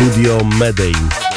studio Medei.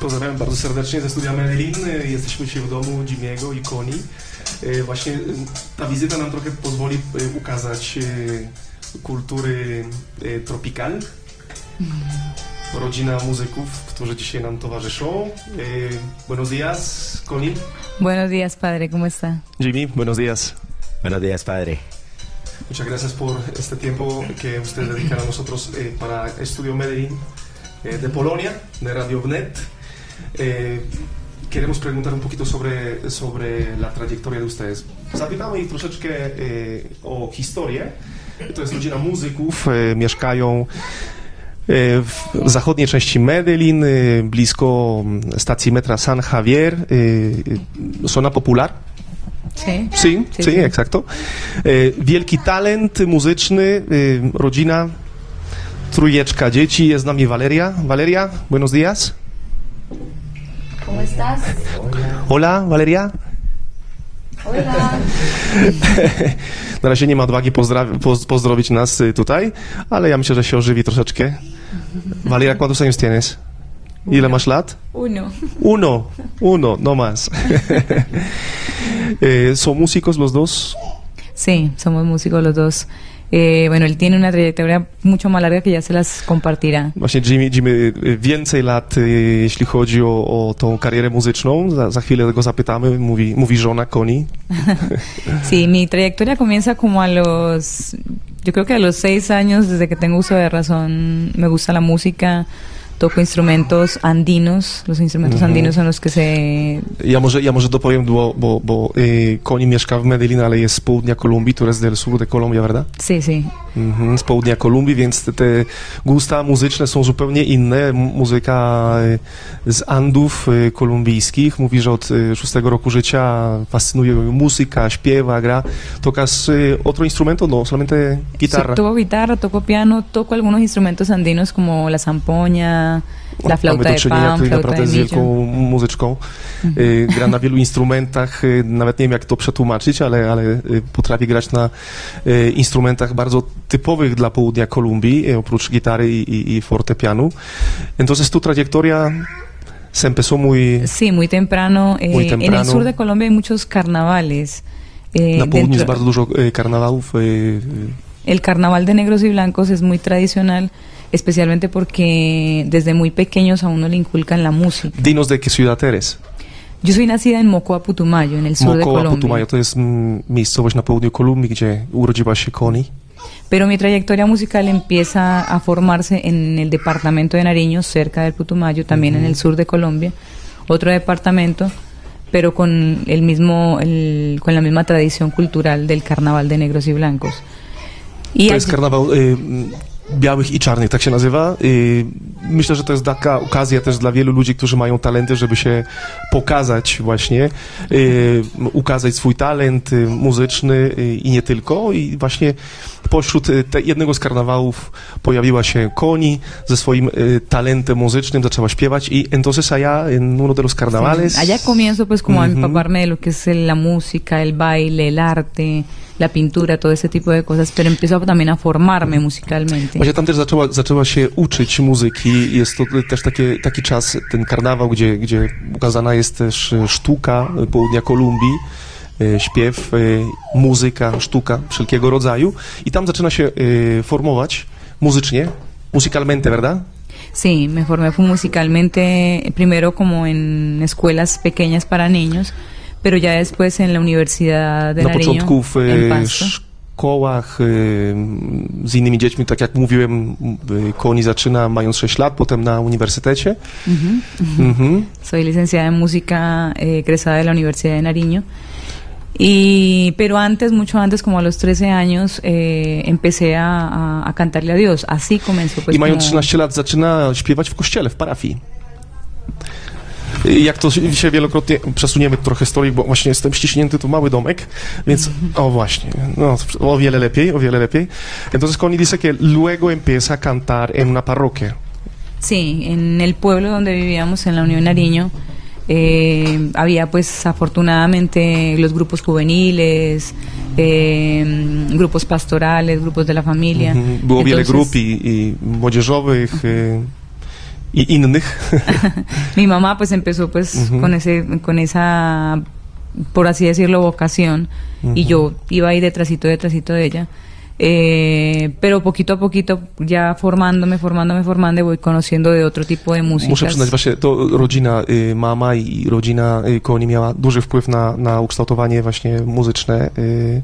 Pozdrawiam bardzo serdecznie ze studia Medellin. Jesteśmy dzisiaj w domu Jimiego i Koni. E, właśnie e, ta wizyta nam trochę pozwoli e, ukazać kultury tropical. Rodzina muzyków, którzy dzisiaj nam towarzyszą. Buenos días, Koni. Buenos días, padre, ¿cómo está? Jimmy, buenos días. Buenos días, padre. Muchas gracias por este tiempo que ustedes dedican a nosotros para Estudio Medellín de Polonia, de Radio Vnet. Eh, queremos preguntar un poquito sobre, sobre la trajektoria de ustedes. Zapytamy ich troszeczkę e, o historię. To jest rodzina muzyków, e, mieszkają e, w zachodniej części Medellin, blisko stacji metra San Javier. Zona Popular. Sí, sí, sí, sí, exacto. Wielki talent muzyczny, rodzina, trójeczka dzieci. Jest z nami Valeria. Valeria, buenos días. ¿Cómo estás? Hola, Valeria. Hola. Na razie nie ma odwagi poz pozdrowić nas y, tutaj, ale ja myślę, że się ożywi troszeczkę. Valeria, ¿cuántos años tienes? Ile masz lat? Uno. Uno, uno, no más. Eh, ¿Son músicos los dos? Sí, somos músicos los dos. Eh, bueno, él tiene una trayectoria mucho más larga que ya se las compartirá. Właśnie Jimmy, Jimmy więcej lat, jeśli chodzi o, o tą karierę muzyczną. Za, za chwilę go zapytamy, mówi, mówi żona Connie. sí, mi trayectoria comienza como a los, yo creo que a los seis años, desde que tengo uso de razón, me gusta la música. Toco instrumentos andinos. Los instrumentos mhm. andinos son los que se... Ja może, ja może dopowiem, bo, bo, bo y, Koni mieszka w Medellin, ale jest z południa Kolumbii, to jest del sur de Colombia, prawda? Sí, sí. Mhm, z południa Kolumbii, więc te, te gusta muzyczne są zupełnie inne. Muzyka z Andów kolumbijskich. Mówi, że od szóstego roku życia fascynuje muzyka, śpiewa, gra. ¿Tocas otro instrumento? No, solamente guitarra. Sí, toco guitarra, toco piano, toco algunos instrumentos andinos como la zampoña, La flauta Mamy do czynienia tutaj naprawdę z wielką muzyczką. Mhm. Gra na wielu instrumentach, y, nawet nie wiem jak to przetłumaczyć, ale, ale y, potrafi grać na y, instrumentach bardzo typowych dla południa Kolumbii, oprócz gitary i, i fortepianu. Entonces tu trayectoria se empezó muy... Sí, muy temprano. Muy temprano. En el sur de Colombia hay muchos carnavales. Eh, na południu jest bardzo dużo karnawałów. El carnaval de negros y blancos es muy tradicional especialmente porque desde muy pequeños a uno le inculcan la música. Dinos de qué ciudad eres. Yo soy nacida en Mocoa, Putumayo, en el sur de Colombia. Putumayo to jest mm, miejscowość na południu Kolumbii, gdzie urodziła się Connie. Pero mi trayectoria musical empieza a formarse en el departamento de Nariño, cerca del Putumayo, también en el sur de Colombia, otro departamento pero con el mismo, el, con la misma tradición cultural del carnaval de negros y blancos. I to jest karnawał y, białych i czarnych, tak się nazywa. Myślę, że to jest taka okazja też dla wielu ludzi, którzy mają talenty, żeby się pokazać właśnie, y, ukazać swój talent y, muzyczny y, i nie tylko. I właśnie pośród jednego z karnawałów pojawiła się Koni ze swoim talentem muzycznym, zaczęła śpiewać i entonces allá en uno de los carnavales... Allá comienzo pues como a Ujú. empaparme de lo que es la música, el baile, el arte, la pintura, todo ese tipo de cosas, pero empiezo también a formarme musicalmente. Właśnie tam też zaczęła, zaczęła się uczyć muzyki. Jest to też takie, taki czas, ten karnawał, gdzie, gdzie ukazana jest też e, sztuka e, południa Kolumbii, e, śpiew, muzyka, sztuka wszelkiego rodzaju. I tam zaczyna się formować muzycznie, musicalmente, ¿verdad? Sí, me formé musicalmente primero como en escuelas pequeñas para niños, pero ya después en la Universidad de Na Nariño, początku w en e, szkołach e, z innymi dziećmi, tak jak mówiłem, e, Koni zaczyna mając 6 lat, potem na uniwersytecie. Ujú. Mhm. Soy licenciada en música egresada de la Universidad de Nariño. Y, pero antes, mucho antes, como a los 13 años, eh, empecé a, a- a cantarle a Dios. Así comenzó pues I mając como- 13 lat zaczyna śpiewać w kościele, w parafii. Jak to się wielokrotnie przesuniemy trochę stolik, bo właśnie jestem ściśnięty, to mały domek, więc o właśnie, no, o wiele lepiej, o wiele lepiej. Entonces Connie dice que luego empieza a cantar en una parroquia. Sí, en el pueblo donde vivíamos, en la Unión Nariño, eh, había pues afortunadamente los grupos juveniles, eh, grupos pastorales, grupos de la familia. Mhm. Było wiele Entonces, grup i, i młodzieżowych y, i innych. Mi mamá pues empezó pues Ujú. con ese con esa por así decirlo vocación y Ujú. yo iba ahí detrásito detrásito de ella. Eh, pero poquito a poquito ya formándome, formándome, formando voy conociendo de otro tipo de música. Muszę przyznać, właśnie to rodzina, y, mama i rodzina y, Koni miała duży wpływ na, na ukształtowanie właśnie muzyczne y, y,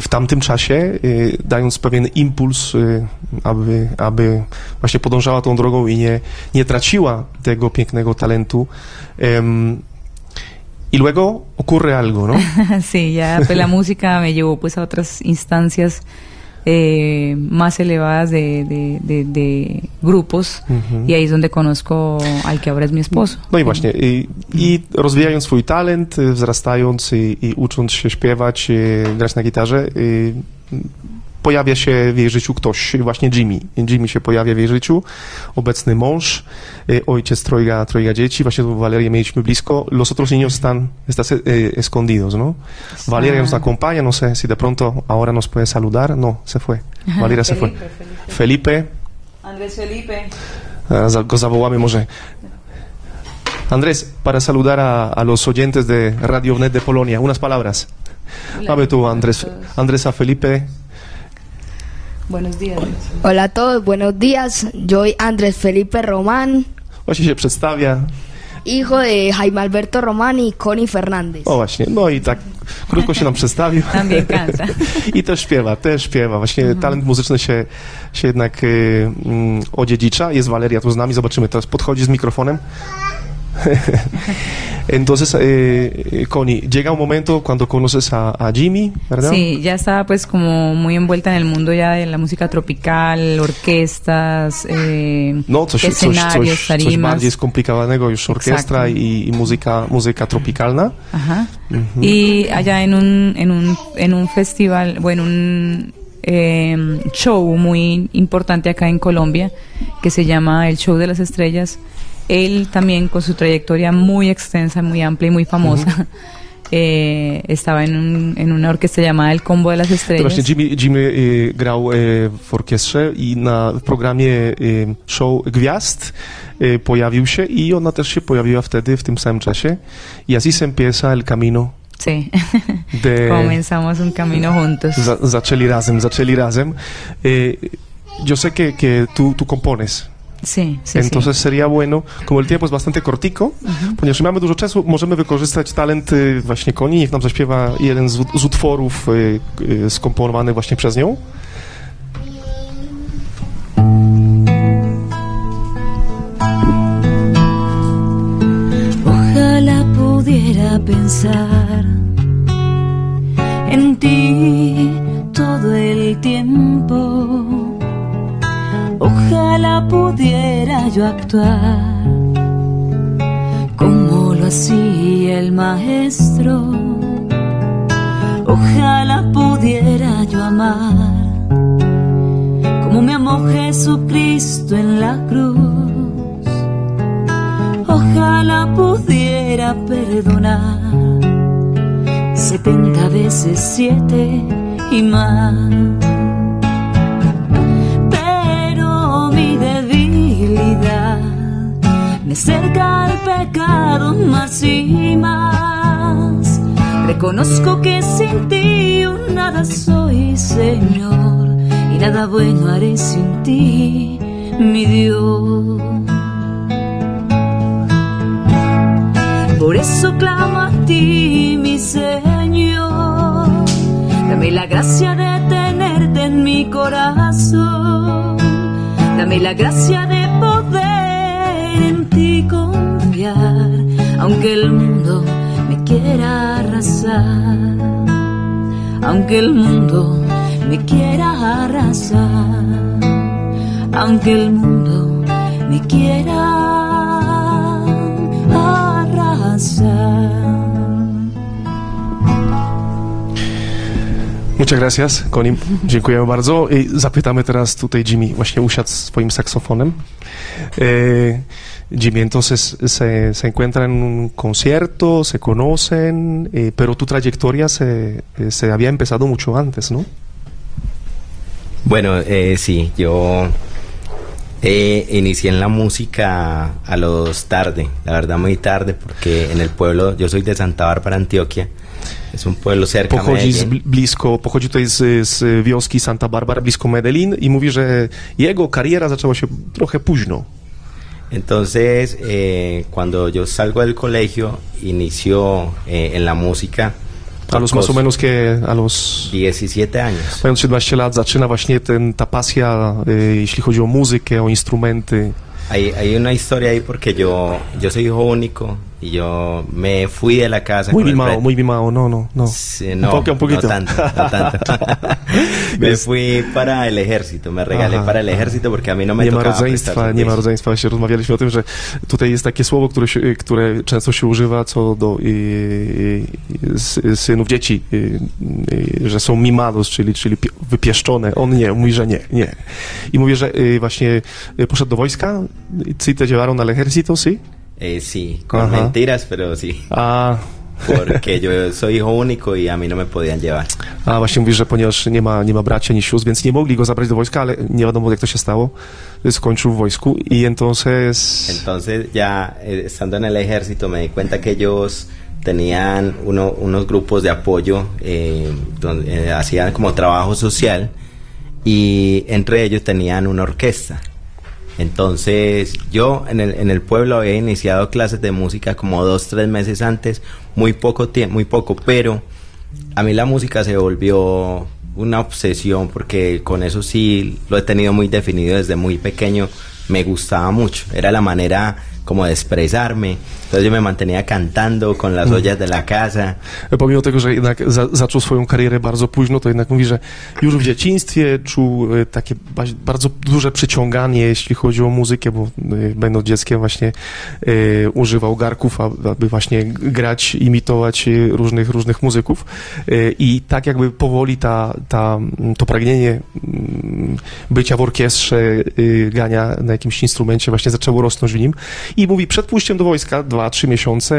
w tamtym czasie, y, dając pewien impuls, y, aby, aby właśnie podążała tą drogą i nie, nie traciła tego pięknego talentu. Y luego ocurre algo, ¿no? sí, ya pues la música me llevó pues a otras instancias eh, más elevadas de, de, de- de grupos Mhm. y ahí es donde conozco al que ahora es mi esposo. No i właśnie, i, i rozwijając swój talent, y, wzrastając i, i ucząc się śpiewać, y, grać na gitarze, y, pojawia się w jej życiu ktoś, właśnie Jimmy. Jimmy się pojawia w jej życiu, obecny mąż, ojciec trojga, trojga dzieci, właśnie tu Valerię mieliśmy blisko. Los otros niños están, estás y, escondidos, ¿no? Valeria nos acompaña, no sé si de pronto ahora nos puede saludar. No, se fue. Valeria se fue. Felipe, Andrés Felipe. Ah, Go zawołamy może. Andrés, para saludar a, a los oyentes de Radio Wnet de Polonia, unas palabras. Mamy tu Andrés, Andrés a Felipe. Buenos días. Hola a todos, buenos días. Yo soy Andrés Felipe Román, Właśnie się przedstawia. hijo de Jaime Alberto Román y Connie Fernández. O właśnie, no i tak krótko się nam przedstawił. También canta. I też śpiewa, też śpiewa. Właśnie talent muzyczny się, się jednak y, mm, odziedzicza. Jest Valeria tu z nami, zobaczymy. Teraz podchodzi z mikrofonem. Entonces, eh, eh, Connie, llega un momento cuando conoces a, a Jimmy, ¿verdad? Sí, ya estaba pues como muy envuelta en el mundo ya de la música tropical, orquestas, eh, No, coś, escenarios, coś, coś tarimas. bardziej skomplikowanego, już orkiestra i, i muzyka, muzyka tropikalna. Ajá. Y allá en un, en un, en un festival, bueno, un eh, show muy importante acá en Colombia, que se llama el Show de las Estrellas, él también con su trayectoria muy extensa, muy amplia y muy famosa, eh, estaba en, un, en una orquesta llamada El Combo de las To Estrellas. właśnie Jimmy, Jimmy y, grał y, w orkiestrze i na w programie y, show Gwiazd pojawił się i ona też się pojawiła wtedy, w tym samym czasie. Y así se empieza el camino Sí, de... comenzamos un camino juntos. Za, zaczęli razem, zaczęli razem. Yo sé que, que tú, tú compones. Sí, sí, Entonces sería bueno, como el tiempo es bastante cortico, ponieważ mamy dużo czasu, możemy wykorzystać talent y, właśnie Koni, niech nam zaśpiewa jeden z, z utworów y, y, skomponowany właśnie przez nią. Ojalá pudiera pensar en ti todo el tiempo. Ojalá pudiera yo actuar como lo hacía el maestro. Ojalá pudiera yo amar como me amó Jesucristo en la cruz. Ojalá pudiera perdonar setenta veces siete y más. Cerca al pecado más y más. Reconozco que sin ti nada soy, Señor, y nada bueno haré sin ti, mi Dios. Por eso clamo a ti, mi Señor. Dame la gracia de tenerte en mi corazón. Dame la gracia de poder aunque el mundo me quiera arrasar. Aunque el mundo me quiera arrasar. Aunque el mundo me quiera Muchas gracias, Konim. Dziękujemy bardzo. I zapytamy teraz tutaj Jimmy, właśnie usiadł swoim saksofonem. Eh, Jimmy, entonces se, se encuentra en un concierto, se conocen, eh, pero tu trayectoria se, se había empezado mucho antes, ¿no? Bueno, eh, sí, yo eh, inicié en la música a los tarde, la verdad muy tarde, porque en el pueblo, yo soy de Santa Bárbara, Antioquia, es un pueblo cerca Pochodzi z Medellín. blisko, pochodzi tutaj z, z wioski Santa Barbara, blisko Medellin i mówi, że jego kariera zaczęła się trochę późno. Entonces, eh, cuando yo salgo del colegio, inicio eh, en la música A los más o menos que a los 17 años. mając 17 lat zaczyna właśnie ten, ta pasja, y, jeśli chodzi o muzykę, o instrumenty. Hay, hay una historia ahí porque yo, yo soy hijo único y yo me fui de la casa. Muy con el mi mało, pre- muy mi mało, no, no, no. Sí, un no, poco, un poquito. no tanto, no tanto. me fui para el ejército, me regalé Aha, para el ejército porque a mí no me nie ma tocaba rodzeństwa, prestar nie ma rodzeństwa. Właśnie rozmawialiśmy o tym, że tutaj jest takie słowo, które, się, które często się używa co do y, y, s- synów dzieci, y, y, że są mimados, czyli, czyli pi- wypieszczone. On nie, mówi, że nie, nie. I mówi, że y, właśnie y, poszedł do wojska, sí te llevaron al ejército, sí? Eh, sí, con Ajá. mentiras, pero sí. A, Porque yo soy hijo único y a mí no me podían llevar. a właśnie mówi, że ponieważ nie ma, nie ma braci ani sióstr, więc nie mogli go zabrać do wojska, ale nie wiadomo jak to się stało. Skończył w wojsku i entonces... Entonces ya eh, estando en el ejército me di cuenta que ellos tenían uno- unos grupos de apoyo eh, donde eh, hacían como trabajo social y entre ellos tenían una orquesta. Entonces yo en el, en el pueblo había iniciado clases de música como dos, tres meses antes, muy poco tiempo, muy poco, pero a mí la música se volvió una obsesión porque con eso sí lo he tenido muy definido desde muy pequeño, me gustaba mucho, era la manera como de expresarme, entonces yo me mantenía cantando con las ollas de la casa, Pomimo tego, że jednak za, zaczął swoją karierę bardzo późno, to jednak mówi, że już w dzieciństwie czuł e, takie ba- bardzo duże przyciąganie, jeśli chodzi o muzykę, bo e, będąc dzieckiem właśnie e, używał garków, aby właśnie grać, imitować e, różnych, różnych muzyków. E, I tak jakby powoli ta, ta, to pragnienie mm, bycia w orkiestrze, e, grania na jakimś instrumencie właśnie zaczęło rosnąć w nim. I mówi, przed pójściem do wojska, dwa, trzy miesiące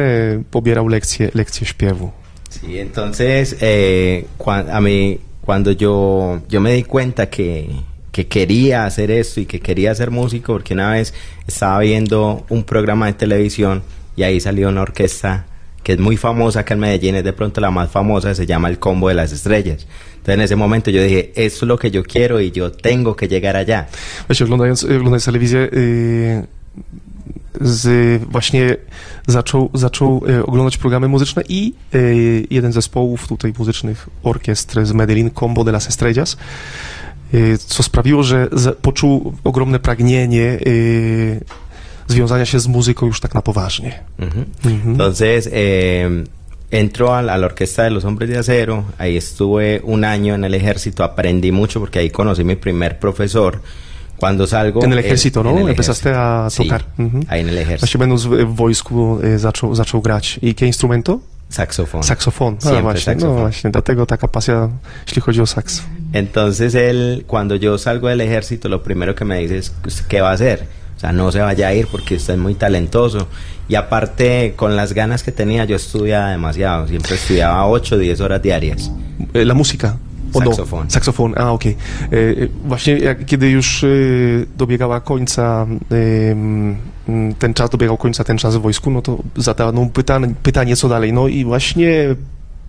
pobierał lekcje, lekcje śpiewu. Sí, entonces eh, cua- a mí cuando yo, yo me di cuenta que, que quería hacer esto y que quería ser músico, porque una vez estaba viendo un programa de televisión y ahí salió una orquesta que es muy famosa acá en Medellín, es de pronto la más famosa, se llama El Combo de las Estrellas. Entonces en ese momento yo dije, esto es lo que yo quiero y yo tengo que llegar allá. Oglądając, oglądając telewizję, z, właśnie zaczął, zaczął yy, oglądać programy muzyczne i yy, jeden z zespołów tutaj muzycznych orkiestr z Medellin, Combo de las Estrellas, yy, co sprawiło, że poczuł ogromne pragnienie związania się z muzyką już tak na poważnie. Ujú. Mhm. Entonces, eh, a la, a la Orquesta de los Hombres de Acero, ahí estuve un año en el ejército, aprendí mucho porque ahí conocí mi primer profesor. Cuando salgo... En el ejército, no? el Empezaste a Sí, tocar. Ahí en el ejército. Właśnie będąc w, wojsku zaczął, zaczął grać. I jakie instrumento? Saxofón. Saksofon. A, Siempre właśnie, no saxofón. właśnie, dlatego taka pasja, jeśli chodzi o saks. Entonces él, cuando yo salgo del ejército, lo primero que me dice es, "¿Usted ¿qué va a hacer? O sea, no se vaya a ir porque usted es muy talentoso. Y aparte, con las ganas que tenía, yo estudiaba demasiado. Siempre estudiaba 8 o 10 horas diarias. E, La muzyka. O, no. Saksofon. Saksofon, a okej. E, e, Właśnie jak, kiedy już e, dobiegała końca, ten czas dobiegał końca, ten czas w wojsku, no to zadano pytanie, pytanie co dalej. No i właśnie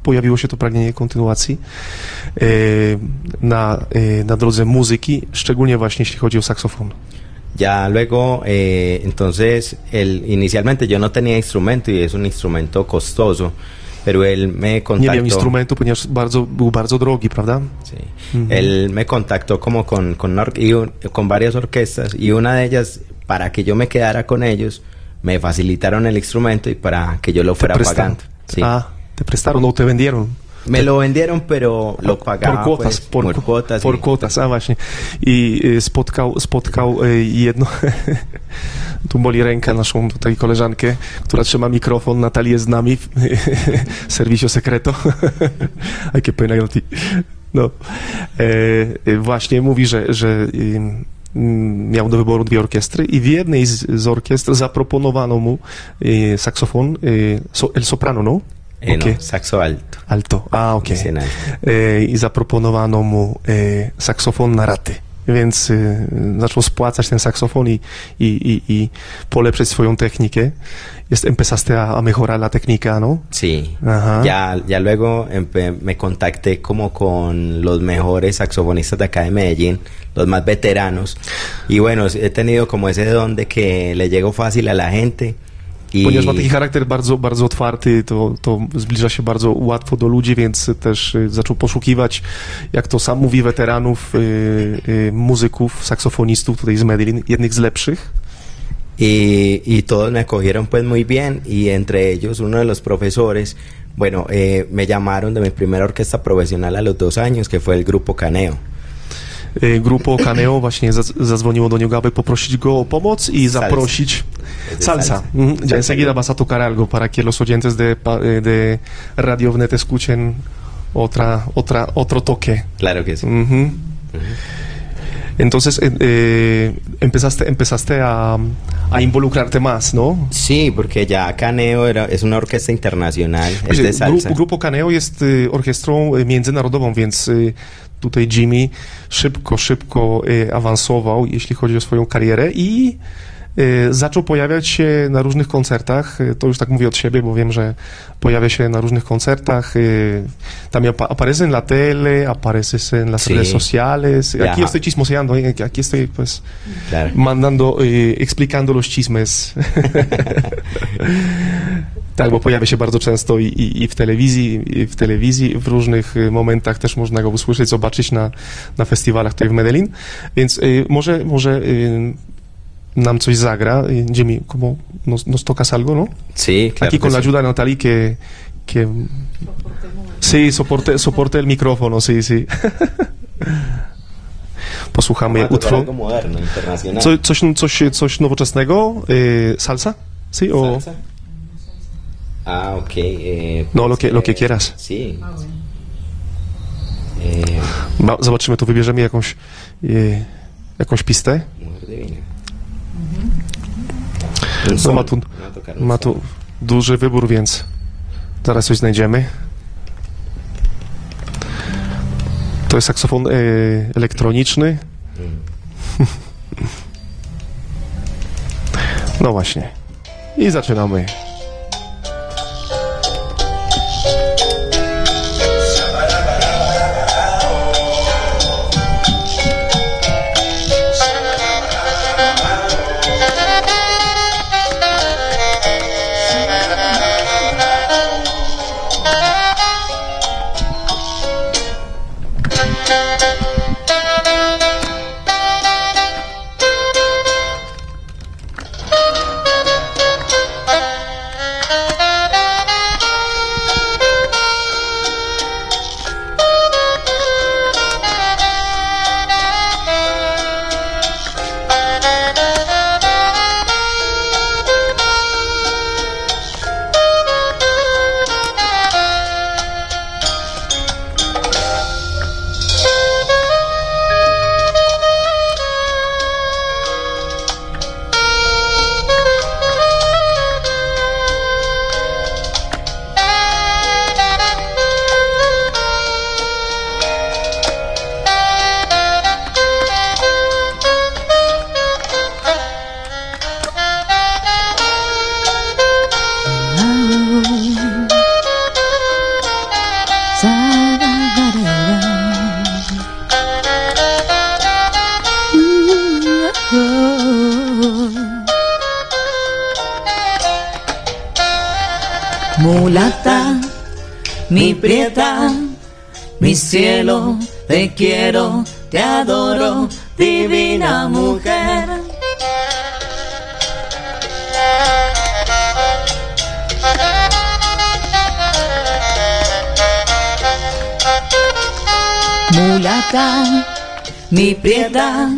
pojawiło się to pragnienie kontynuacji na, na drodze muzyki, szczególnie właśnie jeśli chodzi o saksofon. Ya luego, eh, entonces, él, inicialmente yo no tenía instrumento y es un instrumento costoso, pero él me Nie contactó. miał instrumentu, ponieważ bardzo, był bardzo drogi, prawda? Sí. Ujú. Él me contactó como con, con, una con varias orquestas y una de ellas, para que yo me quedara con ellos, me facilitaron el instrumento y para que yo lo fuera pagando. Sí. Ah, te prestaron o te vendieron. Me lo vendieron, pero lo pagaba por quotas, pues, por, por cuotas. por y- quotas, a właśnie. I y, spotkał, spotkał y, jedno, tu boli ręka naszą tutaj koleżankę, która trzyma mikrofon, Natalia jest z nami w serwisio secreto. Ay, qué pena. No. E, właśnie mówi, że, że miał do wyboru dwie orkiestry i w jednej z, z orkiestr zaproponowano mu y, saksofon, y, so, el soprano, no? Eh, no, Ok. saxo alto. Alto. A. Dicen alto. e, i zaproponowano mu e, saksofon na raty. Więc e, zaczął spłacać ten saksofon i, i, i, i polepszyć swoją technikę. Jest empezaste a, a mejorar la técnica, ¿no? Sí. Ajá. Ya, ya luego me contacté como con los mejores saxofonistas de acá de Medellín, los más veteranos. Y bueno, he tenido como ese don de que le llego fácil a la gente. Y Ponieważ ma taki charakter bardzo, bardzo otwarty, to, to zbliża się bardzo łatwo do ludzi, więc też y, zaczął poszukiwać, jak to sam mówi, weteranów, y, y, muzyków, saksofonistów tutaj z Medellin, jednych z lepszych. Y, y todos me acogieron pues muy bien y entre ellos uno de los profesores, bueno, eh, me llamaron de mi primera orquesta profesional a los dos años, que fue el grupo Caneo. Y, Grupo Caneo właśnie zadzwoniło do niego, aby poprosić go o pomoc i Salsa. zaprosić salsa. Mhm. Ya enseguida vas a tocar algo para que los oyentes de, eh, de Radio Vnet escuchen otra, otra, otro toque. Claro que sí. Ujú. Entonces eh, eh, empezaste, empezaste a, a involucrarte más, ¿no? Sí, porque ya Caneo era, es una orquesta internacional, es de salsa. Gru, Grupo Caneo jest orkiestrą y, międzynarodową, więc y, tutaj Jimmy szybko, szybko awansował, jeśli chodzi o swoją karierę i zaczął pojawiać się na różnych koncertach. Y, To już tak mówię od siebie, bo wiem, że pojawia się na różnych koncertach. y, También apa- aparece en la tele, apareces en las Sí. redes sociales. Aquí estoy chismoseando, ¿eh? aquí estoy pues Claro. mandando, y, explicando los chismes. tak, bo pojawia się bardzo często i, i, i w telewizji, i w telewizji, w różnych y, momentach też można go usłyszeć, zobaczyć na, na festiwalach tutaj w Medellin. Więc y, może, może y, nam coś zagra. Jimmy, como nos, nos tocas algo, no? Sí, claro. Aquí con que la ayuda de Natalie que... que Sí, soporte, soporte el micrófono, sí, sí. Posłuchamy tocar utworu. algo moderno, internacional. Co, coś, coś, coś nowoczesnego? Y, salsa? Sí, o... ¿Salsa? Ah, ok. eh, No, lo que- lo que eh, quieras. Sí. Eh, Ma, zobaczymy, to wybierzemy jakąś, y, jakąś pistę. Mujer divina. No, sol. ma tu, un ma tu duży wybór, więc zaraz coś znajdziemy. To jest saksofon y, elektroniczny. No właśnie. I zaczynamy. Prieta, mi cielo, te quiero, te adoro, divina mujer. Mulata, mi prieta,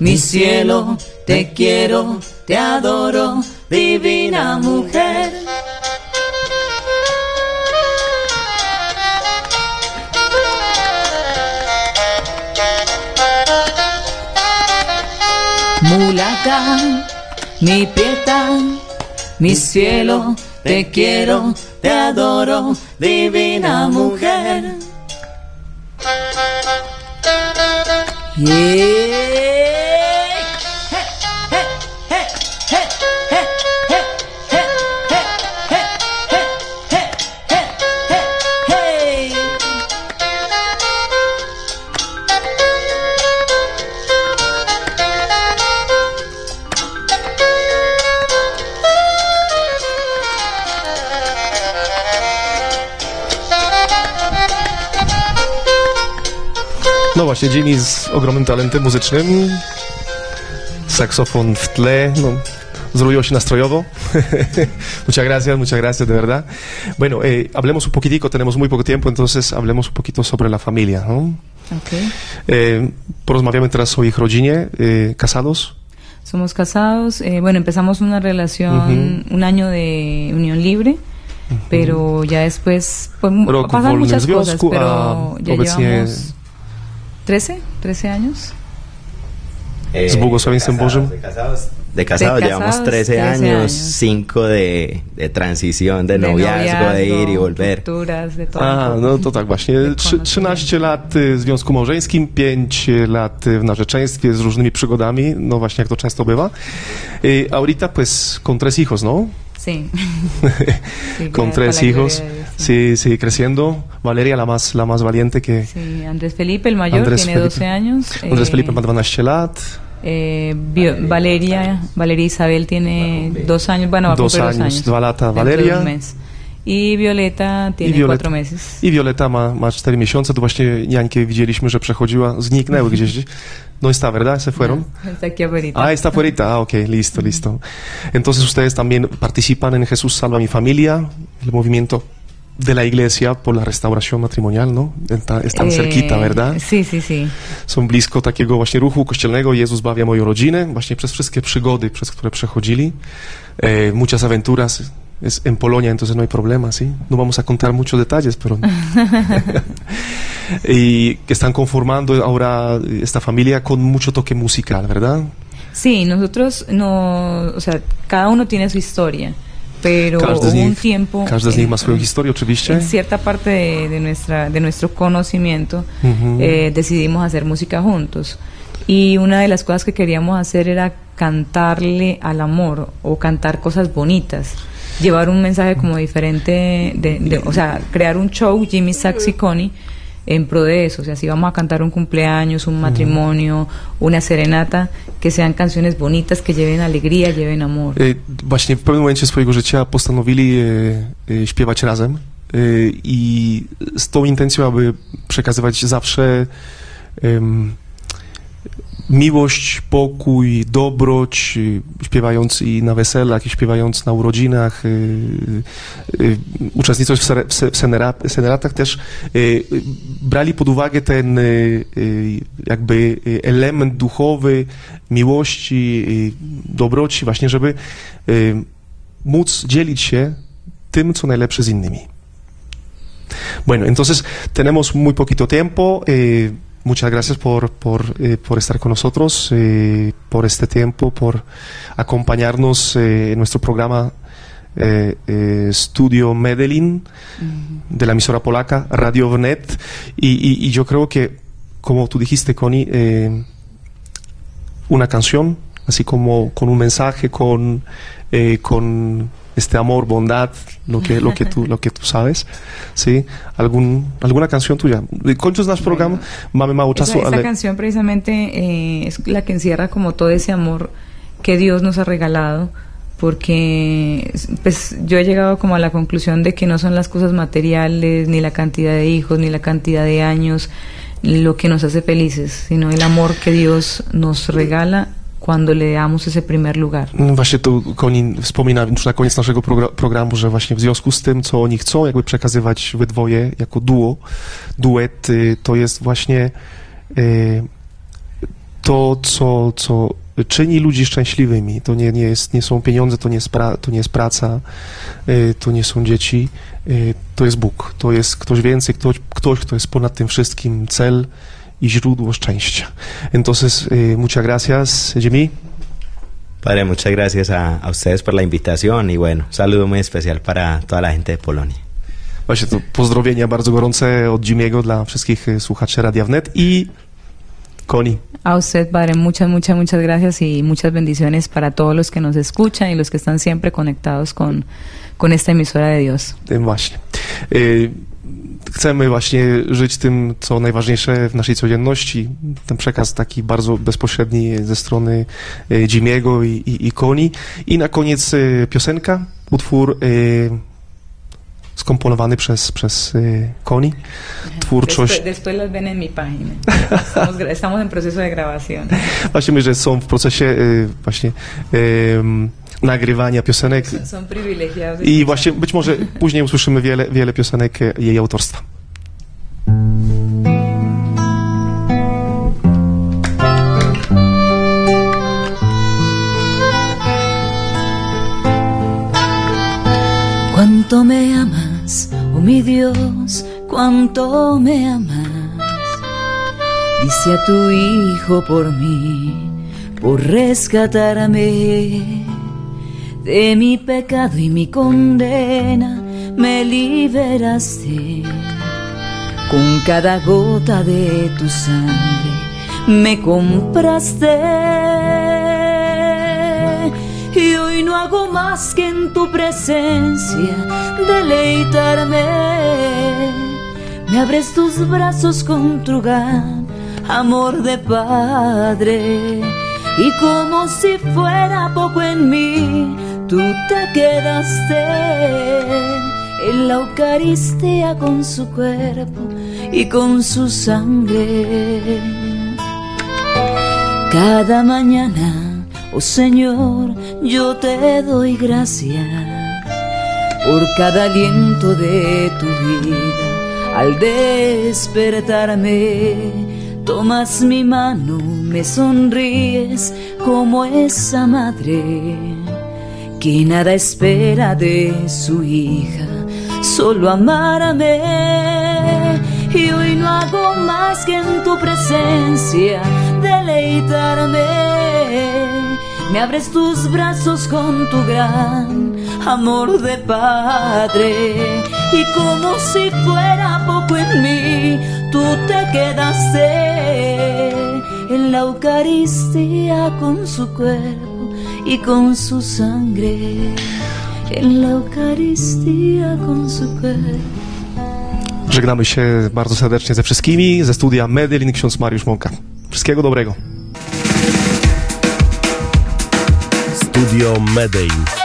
mi cielo, te quiero, te adoro, divina mujer. Mi prieta, mi cielo, te quiero, te adoro, divina mujer. No właśnie, Jimmy z ogromnym talentem muzycznym. Saksofon w tle, no, zrobiło się nastrojowo. muchas gracias, muchas gracias, de verdad. Bueno, eh, hablemos un poquitico, tenemos muy poco tiempo, entonces hablemos un poquito sobre la familia, ¿no? Okay. Eh, porozmawiamy teraz o ich rodzinie, eh, casados. Somos casados. eh, bueno, empezamos una relación, un año de unión libre, pero ya después pues, Rok pasan muchas cosas, związku, pero ya obecnie- llevamos 13, 13 años. Eh, Z błogosławieństwem de casados, Bożym. De casados, de casados De llevamos casados, 13, 13 años, años. 5 de, de transición, de, noviazgo, de ir y volver. rupturas, de todo. A, no to tak właśnie. Trzy- 13 lat y, w związku małżeńskim, 5 lat y, w narzeczeństwie z różnymi przygodami, no właśnie jak to często bywa. Y, ahorita pues con tres hijos, ¿no? Sí. Sí, Con tres hijos, de Dios, sí. sí, creciendo. Valeria, la más, la más valiente que... Sí, Andrés Felipe, el mayor, Andrés tiene Felipe. 12 años. Andrés eh, Felipe ma 12 lat, eh, Bio- Valeria, Valeria Isabel tiene dos años, bueno, va a Dos cumplir dos años, años. dwa lata dentro de Valeria. Y Violeta tiene Violeta. cuatro meses. i Violeta ma, ma 4 miesiące. Tu właśnie Niańkę widzieliśmy, że przechodziła, zniknęły gdzieś. No está, ¿verdad? Se fueron. Está aquí afuera. Ah, está afuera. Ah, ok, listo, listo. Entonces ustedes también participan en Jesús Salva a mi Familia, el movimiento de la iglesia por la restauración matrimonial, ¿no? Está- Están Eh, cerquita, ¿verdad? Sí, sí, sí. Są blisko takiego właśnie ruchu kościelnego Jezus bawia moją rodzinę, właśnie przez wszystkie przygody, przez które przechodzili. Eh, muchas aventuras es en Polonia, entonces no hay problema, ¿sí? No vamos a contar muchos detalles, pero... y que están conformando ahora esta familia con mucho toque musical, ¿verdad? Sí, nosotros no, o sea, cada uno tiene su historia, pero Każdy hubo un tiempo każdy z en- nich ma swoją historię oczywiście. en cierta parte de, de nuestra de nuestro conocimiento eh, decidimos hacer música juntos. Y una de las cosas que queríamos hacer era cantarle al amor o cantar cosas bonitas. Llevar un mensaje como diferente de, de- o sea crear un show Jimmy Sax y Connie en pro de eso, o sea, si vamos a cantar un cumpleaños, un matrimonio, una serenata, que sean canciones bonitas, que lleven alegría, lleven amor. E, Właśnie w pewnym momencie swojego życia postanowili e, e, śpiewać razem e, i z tą intencją, aby przekazywać zawsze em, miłość, pokój, dobroć, e, śpiewając i na weselach, i śpiewając na urodzinach, e, e, uczestnicząc w, seneratach też brali pod uwagę ten jakby element duchowy miłości, dobroci, właśnie żeby móc dzielić się tym, co najlepsze z innymi. Bueno, entonces tenemos muy poquito tiempo. Muchas gracias por, por, eh, por estar con nosotros, eh, por este tiempo, por acompañarnos eh, en nuestro programa eh, eh, Studio Medellín de la emisora polaca Radio Wnet. Y, y- y yo creo que, como tú dijiste, Connie, una canción, así como con un mensaje, con, eh, con este amor, bondad, lo que, lo que tú, lo que tú sabes, ¿sí? Algún, alguna canción tuya. Kończąc nasz program, mamy mało Esa, esa canción precisamente eh, es la que encierra como todo ese amor que Dios nos ha regalado porque pues yo he llegado como a la conclusión de que no son las cosas materiales, ni la cantidad de hijos, ni la cantidad de años lo que nos hace felices, sino el amor que Dios nos regala cuando le damos ese primer lugar. Właśnie tu Konin wspomina już na koniec naszego progra programu, że właśnie w związku z tym, co oni chcą jakby przekazywać we dwoje jako duo, duet, to jest właśnie y, to, co, co czyni ludzi szczęśliwymi. To nie, nie, jest, nie są pieniądze, to nie jest, pra, to nie jest praca, y, to nie są dzieci, y, to jest Bóg. To jest ktoś więcej, ktoś, ktoś, kto jest ponad tym wszystkim, cel y źródło szczęścia. Entonces, eh, muchas gracias, Jimmy. Padre, muchas gracias a, a, ustedes por la invitación y bueno, saludo muy especial para toda la gente de Polonia. Właśnie to pozdrowienia bardzo gorące od Jimmy'ego dla wszystkich słuchaczy Radia Wnet i Connie. A usted, Padre, muchas, muchas, muchas gracias y muchas bendiciones para todos los que nos escuchan y los que están siempre conectados con, con esta emisora de Dios. Tym właśnie. Y chcemy właśnie żyć tym, co najważniejsze w naszej codzienności. Ten przekaz taki bardzo bezpośredni ze strony Jimmy'ego i, i, i Koni. I na koniec piosenka, utwór y, skomponowany przez, przez Koni. Twórczość... Después, después las ven en mi página. Estamos, estamos en proceso de grabación. Właśnie myślę, że są w procesie właśnie nagrywania piosenek. Są privilegiados. I właśnie być może później usłyszymy wiele, wiele piosenek jej autorstwa. Cuánto me amas, oh mi Dios, cuánto me amas. Dice a tu Hijo por mí, por rescatarme de mi pecado y mi condena me liberaste. Con cada gota de tu sangre me compraste. Y hoy no hago más que en tu presencia deleitarme. Me abres tus brazos con tu gran amor de padre. Y como si fuera poco en mí, tú te quedaste en la Eucaristía con su cuerpo y con su sangre. Cada mañana, oh Señor, yo te doy gracias por cada aliento de tu vida al despertarme. Tomas mi mano, me sonríes como esa madre que nada espera de su hija, solo amárame. Y hoy no hago más que en tu presencia deleitarme. Me abres tus brazos con tu gran amor de padre. Y como si fuera poco en mí, tú te quedaste en la Eucaristía con su cuerpo y con su sangre en la Eucaristía con su cuerpo. Żegnamy się bardzo serdecznie ze wszystkimi ze studia Medellin ksiądz Mariusz Mąka. Wszystkiego dobrego. Studio Medellin.